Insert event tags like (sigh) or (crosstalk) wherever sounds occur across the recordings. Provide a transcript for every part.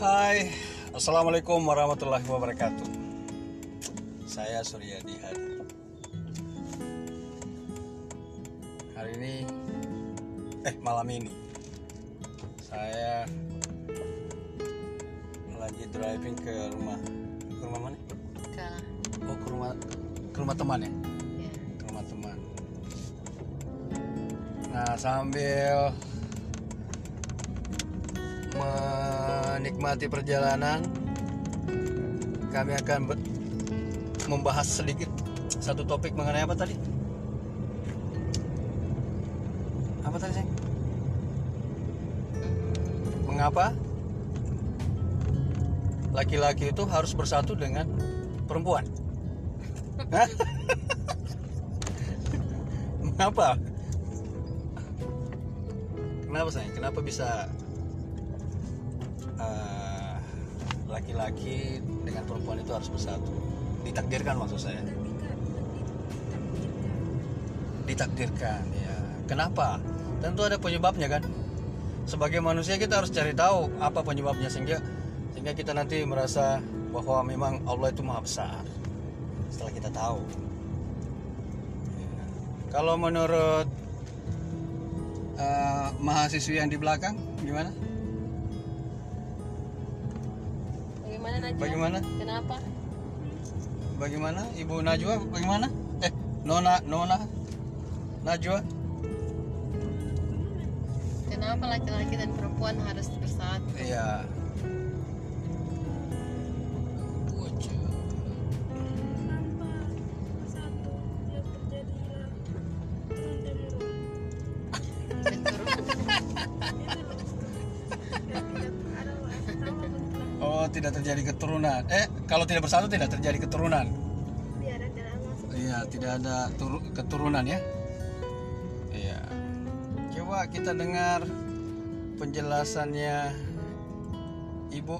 Hai, Assalamualaikum warahmatullahi wabarakatuh Saya Suryadi Hadi Hari ini Eh, malam ini Saya Lagi driving ke rumah Ke rumah mana? ke Oh, ke rumah Ke rumah teman ya? ya, Ke rumah teman Nah, sambil menikmati perjalanan kami akan membahas sedikit satu topik mengenai apa tadi apa tadi sayang? mengapa laki-laki itu harus bersatu dengan perempuan (laughs) Hah? mengapa kenapa sayang kenapa bisa eh, laki-laki dengan perempuan itu harus bersatu. Ditakdirkan maksud saya. Ditakdirkan ya. Kenapa? Tentu ada penyebabnya kan? Sebagai manusia kita harus cari tahu apa penyebabnya sehingga sehingga kita nanti merasa bahwa memang Allah itu maha besar. Setelah kita tahu. Ya. kalau menurut eh, mahasiswi yang di belakang gimana bagaimana Najwa bagaimana kenapa Bagaimana Ibu Najwa? Bagaimana? Eh, Nona, Nona, Najwa? kenapa laki-laki dan perempuan harus bersatu Iya. Tidak terjadi keturunan. Eh, kalau tidak bersatu tidak terjadi keturunan. Iya, tidak ada turu- keturunan ya. Iya. Coba kita dengar penjelasannya Ibu.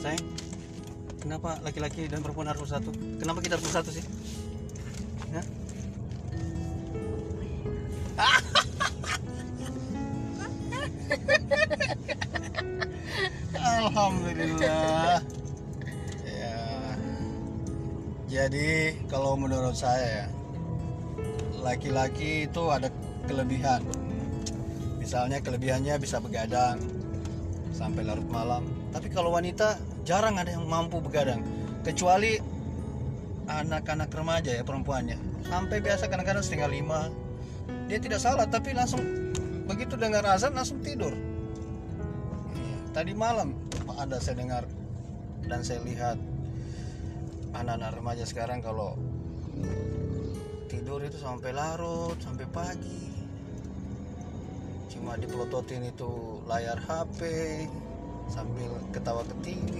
Sayang, kenapa laki-laki dan perempuan harus bersatu? Kenapa kita harus bersatu sih? Hah? Alhamdulillah. Ya. Jadi kalau menurut saya ya, laki-laki itu ada kelebihan. Misalnya kelebihannya bisa begadang sampai larut malam. Tapi kalau wanita jarang ada yang mampu begadang, kecuali anak-anak remaja ya perempuannya. Sampai biasa kadang-kadang setengah lima. Dia tidak salah, tapi langsung begitu dengar azan langsung tidur. Iya, Tadi malam ada saya dengar dan saya lihat anak-anak remaja sekarang kalau tidur itu sampai larut, sampai pagi. Cuma dipelototin itu layar HP sambil ketawa ke TV.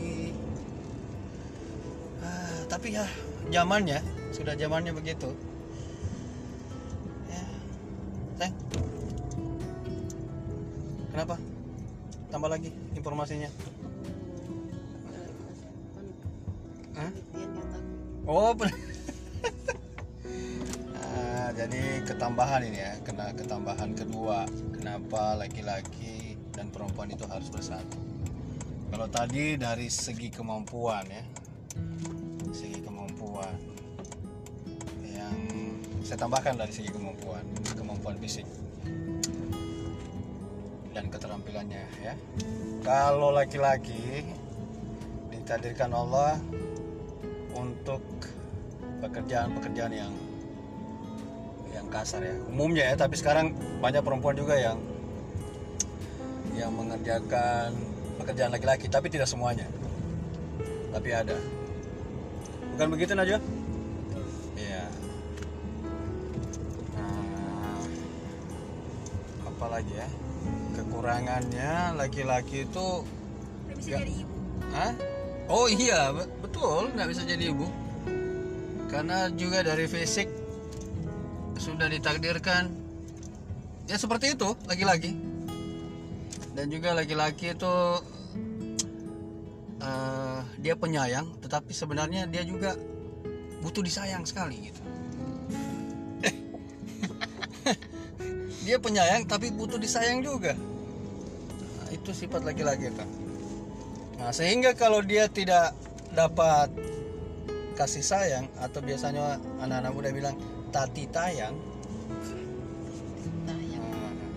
Ah, tapi ya zamannya sudah zamannya begitu. Ya. Sayang. Kenapa? Tambah lagi informasinya. Oh, pen- (laughs) Ah, jadi ketambahan ini ya, kena ketambahan kedua. Kenapa laki-laki dan perempuan itu harus bersatu? Kalau tadi dari segi kemampuan ya, segi kemampuan yang saya tambahkan dari segi kemampuan, kemampuan fisik dan keterampilannya ya. Kalau laki-laki ditakdirkan Allah untuk pekerjaan-pekerjaan yang yang kasar ya. Umumnya ya tapi sekarang banyak perempuan juga yang yang mengerjakan pekerjaan laki-laki tapi tidak semuanya. Tapi ada. Bukan begitu Najwa? Iya. Nah, apa lagi ya? Kekurangannya laki-laki itu tidak bisa jadi ibu. Hah? Oh iya, be- betul, nggak bisa jadi ibu. Karena juga dari fisik sudah ditakdirkan ya seperti itu laki-laki. Dan juga laki-laki itu eh, dia penyayang, tetapi sebenarnya dia juga butuh disayang sekali gitu. (laughs) dia penyayang tapi butuh disayang juga. Nah, itu sifat laki-laki kan nah sehingga kalau dia tidak dapat kasih sayang atau biasanya anak-anak muda bilang tati tayang. Tayang. nah,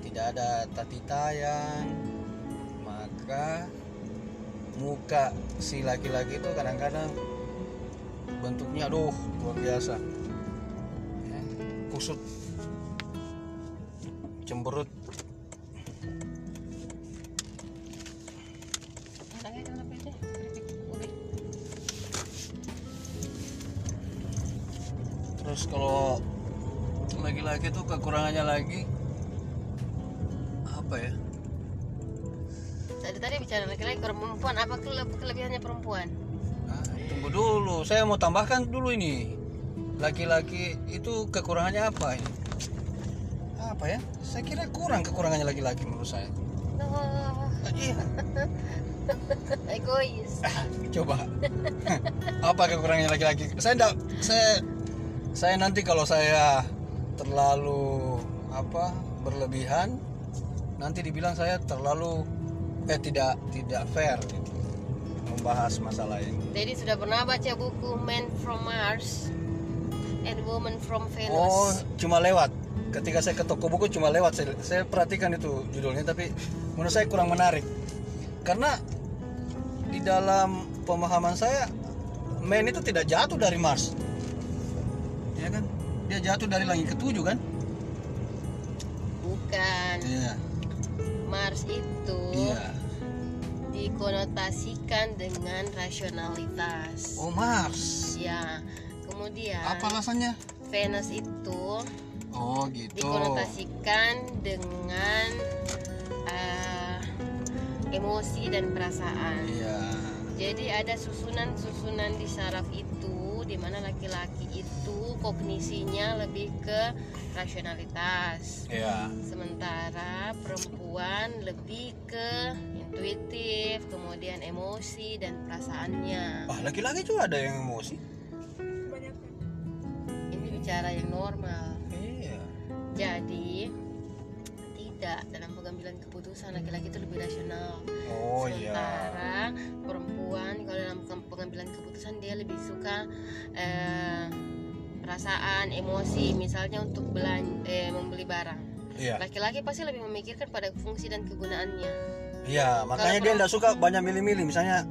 tidak ada tati tayang maka muka si laki-laki itu kadang-kadang bentuknya aduh luar biasa. Ya, kusut cemberut terus kalau laki-laki tuh kekurangannya lagi apa ya? Tadi tadi bicara laki-laki perempuan apa kele- kelebihannya perempuan? Nah, tunggu dulu saya mau tambahkan dulu ini. Laki-laki itu kekurangannya apa ini? Apa ya? Saya kira kurang kekurangannya laki-laki menurut saya. Oh, Ah, iya. Egois. coba. (laughs) Apa kekurangannya laki-laki saya enggak saya saya nanti kalau saya terlalu apa berlebihan nanti dibilang saya terlalu eh tidak tidak fair gitu, membahas masalah ini. Jadi sudah pernah baca buku Men from Mars and Woman from oh Venus. cuma lewat. Ketika saya ke toko buku cuma lewat. Saya, saya perhatikan itu judulnya tapi menurut saya kurang menarik. Karena di dalam pemahaman saya men itu tidak jatuh dari Mars dia jatuh dari langit ketujuh kan Bukan. iya Mars itu iya dikonotasikan dengan rasionalitas. oh Mars Ya. Kemudian apa alasannya Venus itu oh gitu dikonotasikan dengan eh, emosi dan perasaan. iya Jadi ada susunan-susunan di saraf itu di mana laki-laki itu kognisinya lebih ke rasionalitas. iya Sementara perempuan lebih ke intuitif, kemudian emosi dan perasaannya. ah laki-laki juga ada yang emosi kebanyakan Ini bicara yang normal. iya Jadi tidak dalam pengambilan keputusan laki-laki itu lebih rasional. oh iya Sementara perempuan kalau dalam pengambilan keputusan dia lebih suka eh, perasaan, emosi, misalnya untuk belan eh, membeli barang. iya Laki-laki pasti lebih memikirkan pada fungsi dan kegunaannya. Iya, makanya Kalau dia tidak suka banyak milih-milih. Misalnya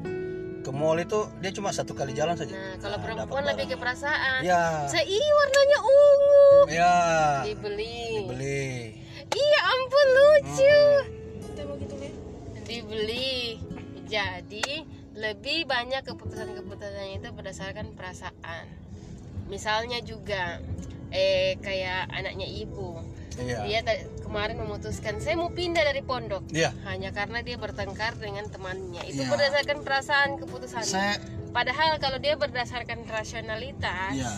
ke mall itu dia cuma satu kali jalan saja. Nah, kalau Nah, perempuan lebih ke perasaan. Iya, Saya ih warnanya ungu. iya. Dibeli. Dibeli. Iya ampun lucu. kita mau gitu nih Dibeli. Jadi lebih banyak keputusan-keputusan itu berdasarkan perasaan. Misalnya juga eh kayak anaknya ibu. Iya. Dia kemarin memutuskan saya mau pindah dari pondok. Iya. Hanya karena dia bertengkar dengan temannya. Itu Iya. berdasarkan perasaan keputusan. Saya Padahal kalau dia berdasarkan rasionalitas, iya.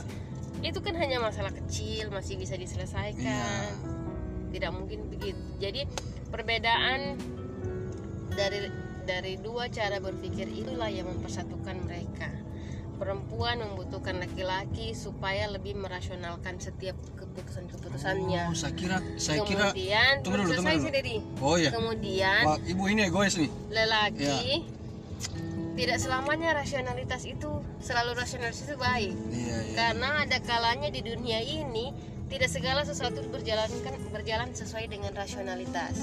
itu kan hanya masalah kecil masih bisa diselesaikan. Iya. Tidak mungkin begitu. Jadi perbedaan dari dari dua cara berpikir itulah yang mempersatukan mereka. Perempuan membutuhkan laki-laki supaya lebih merasionalkan setiap keputusan-keputusannya. Oh, saya kira saya kira Kemudian Tunggu dulu, tunggu dulu. sendiri. Oh iya. Kemudian Wah, ibu ini egois nih. lelaki Iya. tidak selamanya rasionalitas itu selalu rasionalitas itu baik. Iya, iya. Karena ada kalanya di dunia ini tidak segala sesuatu berjalan kan berjalan sesuai dengan rasionalitas.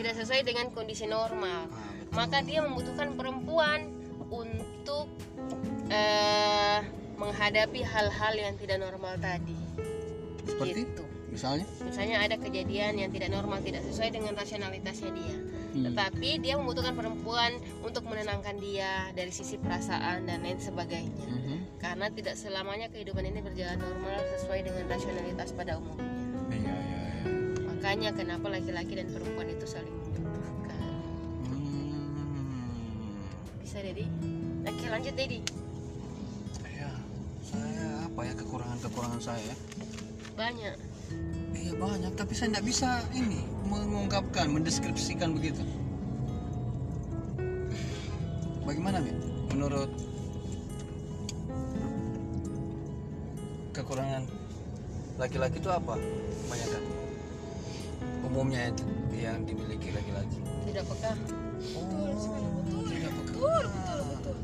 Tidak sesuai dengan kondisi normal. Ah. Maka dia membutuhkan perempuan untuk eh, menghadapi hal-hal yang tidak normal tadi. Seperti Gitu. misalnya Misalnya ada kejadian yang tidak normal, tidak sesuai dengan rasionalitasnya dia. Hmm. Tetapi dia membutuhkan perempuan untuk menenangkan dia dari sisi perasaan dan lain sebagainya. Mhm. Karena tidak selamanya kehidupan ini berjalan normal sesuai dengan rasionalitas pada umumnya. Iya, iya. Makanya kenapa laki-laki dan perempuan itu saling membutuhkan. Hmm. Bisa Dedi? Oke lanjut Dedi. Ya, saya apa ya kekurangan-kekurangan saya? Banyak. Iya banyak, tapi saya tidak bisa ini mengungkapkan, mendeskripsikan begitu. Bagaimana, Mi? Menurut kekurangan laki-laki itu apa? Banyak kan? Umumnya yang, yang dimiliki laki-laki tidak peka oh tidak peka betul betul betul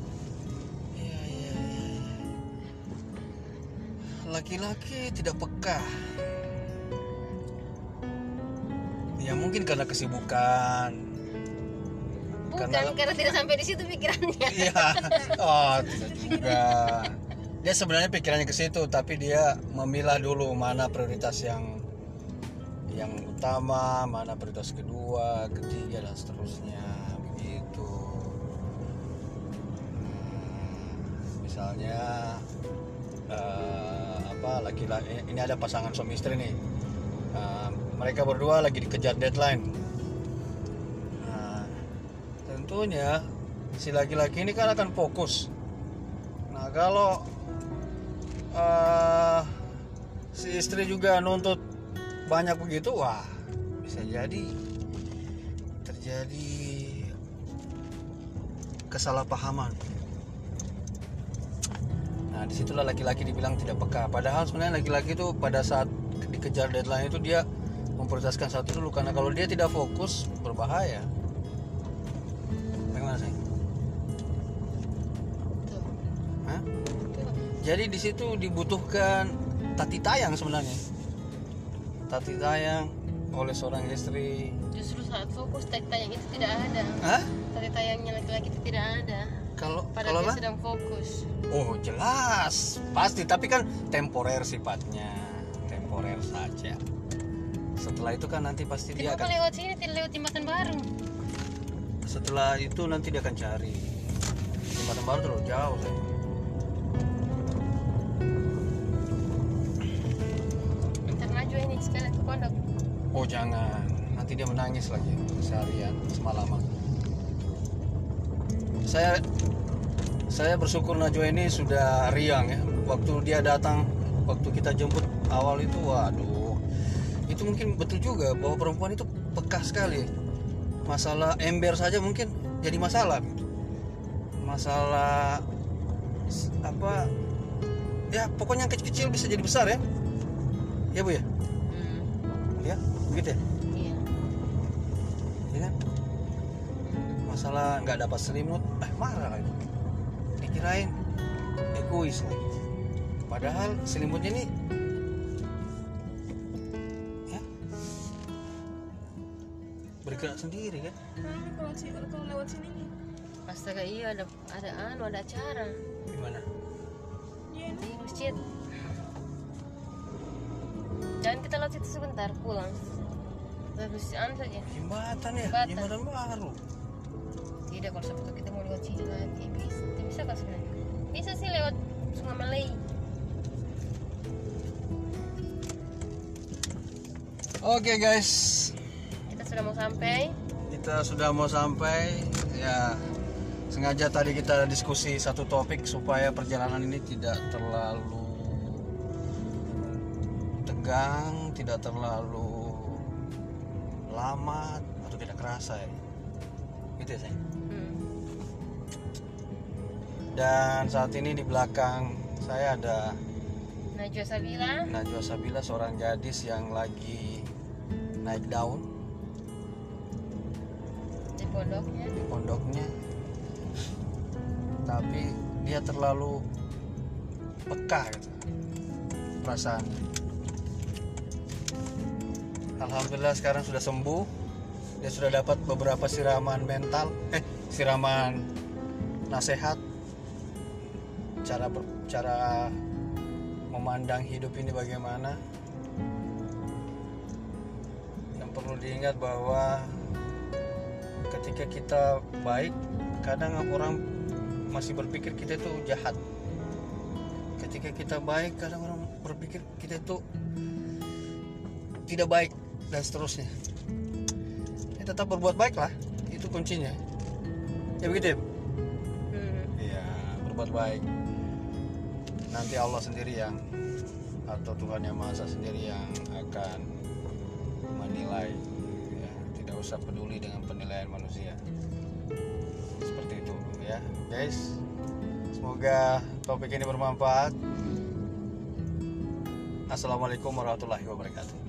Iya, iya, iya, iya. Laki-laki tidak peka. Ya mungkin karena kesibukan. bukan Karena- karena, tidak sampai di situ pikirannya (laughs) Iya. Oh, tidak juga. Dia sebenarnya pikirannya ke situ, tapi dia memilah dulu mana prioritas yang yang utama, mana prioritas kedua, ketiga dan seterusnya begitu. Hmm, Misalnya eh, apa laki-laki ini ada pasangan suami istri nih. Eh, mereka berdua lagi dikejar deadline. Nah, tentunya si laki-laki ini kan akan fokus. Nah kalau eh, si istri juga nuntut banyak begitu, wah bisa jadi terjadi kesalahpahaman. Nah di situlah laki-laki dibilang tidak peka. Padahal sebenarnya laki-laki itu pada saat dikejar deadline itu dia memprioritaskan satu dulu karena kalau dia tidak fokus berbahaya. Bagaimana sih? Hah? Jadi di situ dibutuhkan tati tayang sebenarnya. Tati tayang oleh seorang istri. justru saat fokus tadi tayang itu tidak ada Hah? tadi tayangnya laki-laki itu tidak ada Kalau kalau dia apa? sedang fokus Oh jelas, pasti. Tapi kan temporer sifatnya, temporer saja. Setelah itu kan nanti pasti dia kenapa akan. lewat sini tidak lewat jembatan baru Setelah itu nanti dia akan cari. Jembatan baru terlalu jauh saya. Oh jangan, nanti dia menangis lagi seharian semalaman. Saya saya bersyukur Najwa ini sudah riang ya. Waktu dia datang, waktu kita jemput awal itu, waduh, itu mungkin betul juga bahwa perempuan itu peka sekali. Masalah ember saja mungkin jadi masalah. Masalah apa? Ya pokoknya yang kecil-kecil bisa jadi besar ya. Ya bu ya. Ya? Begitu ya. iya. Ya kan? Masalah nggak dapat selimut eh marah lagi. Dikirain egois lagi. Padahal selimutnya ini ya? Bergerak sendiri kan? Nah, kalau si kalau lewat sini nih. Astaga iya ada ada anu ada acara. Gimana? Ini di masjid jangan kita lewat situ sebentar pulang. Terus anu saja. Jembatan ya? Jembatan. jembatan baru. Tidak kalau sabtu kita mau lewat sini lagi. Bisa bisa kan sebenarnya. Bisa sih lewat sungai Malay oke guys. Kita sudah mau sampai. Kita sudah mau sampai. Ya sengaja tadi kita diskusi satu topik supaya perjalanan ini tidak terlalu tegang tidak terlalu lama atau tidak kerasa ya? Gitu ya sayang hmm. dan saat ini di belakang saya ada Najwa Sabila. Najwa Sabila seorang gadis yang lagi naik daun. Di pondoknya. Di pondoknya. Tapi dia terlalu peka gitu perasaannya Alhamdulillah sekarang sudah sembuh. Dia sudah dapat beberapa siraman mental eh siraman nasihat cara cara memandang hidup ini bagaimana? Yang perlu diingat bahwa ketika kita baik kadang orang masih berpikir kita itu jahat. Ketika kita baik kadang orang berpikir kita itu tidak baik dan seterusnya ya, tetap berbuat baik lah itu kuncinya ya begitu ya hmm. Iya, berbuat baik. Nanti Allah sendiri yang atau Tuhan yang Maha Esa sendiri yang akan menilai. Ya, tidak usah peduli dengan penilaian manusia. Seperti itu ya, guys. Semoga topik ini bermanfaat. Assalamualaikum warahmatullahi wabarakatuh.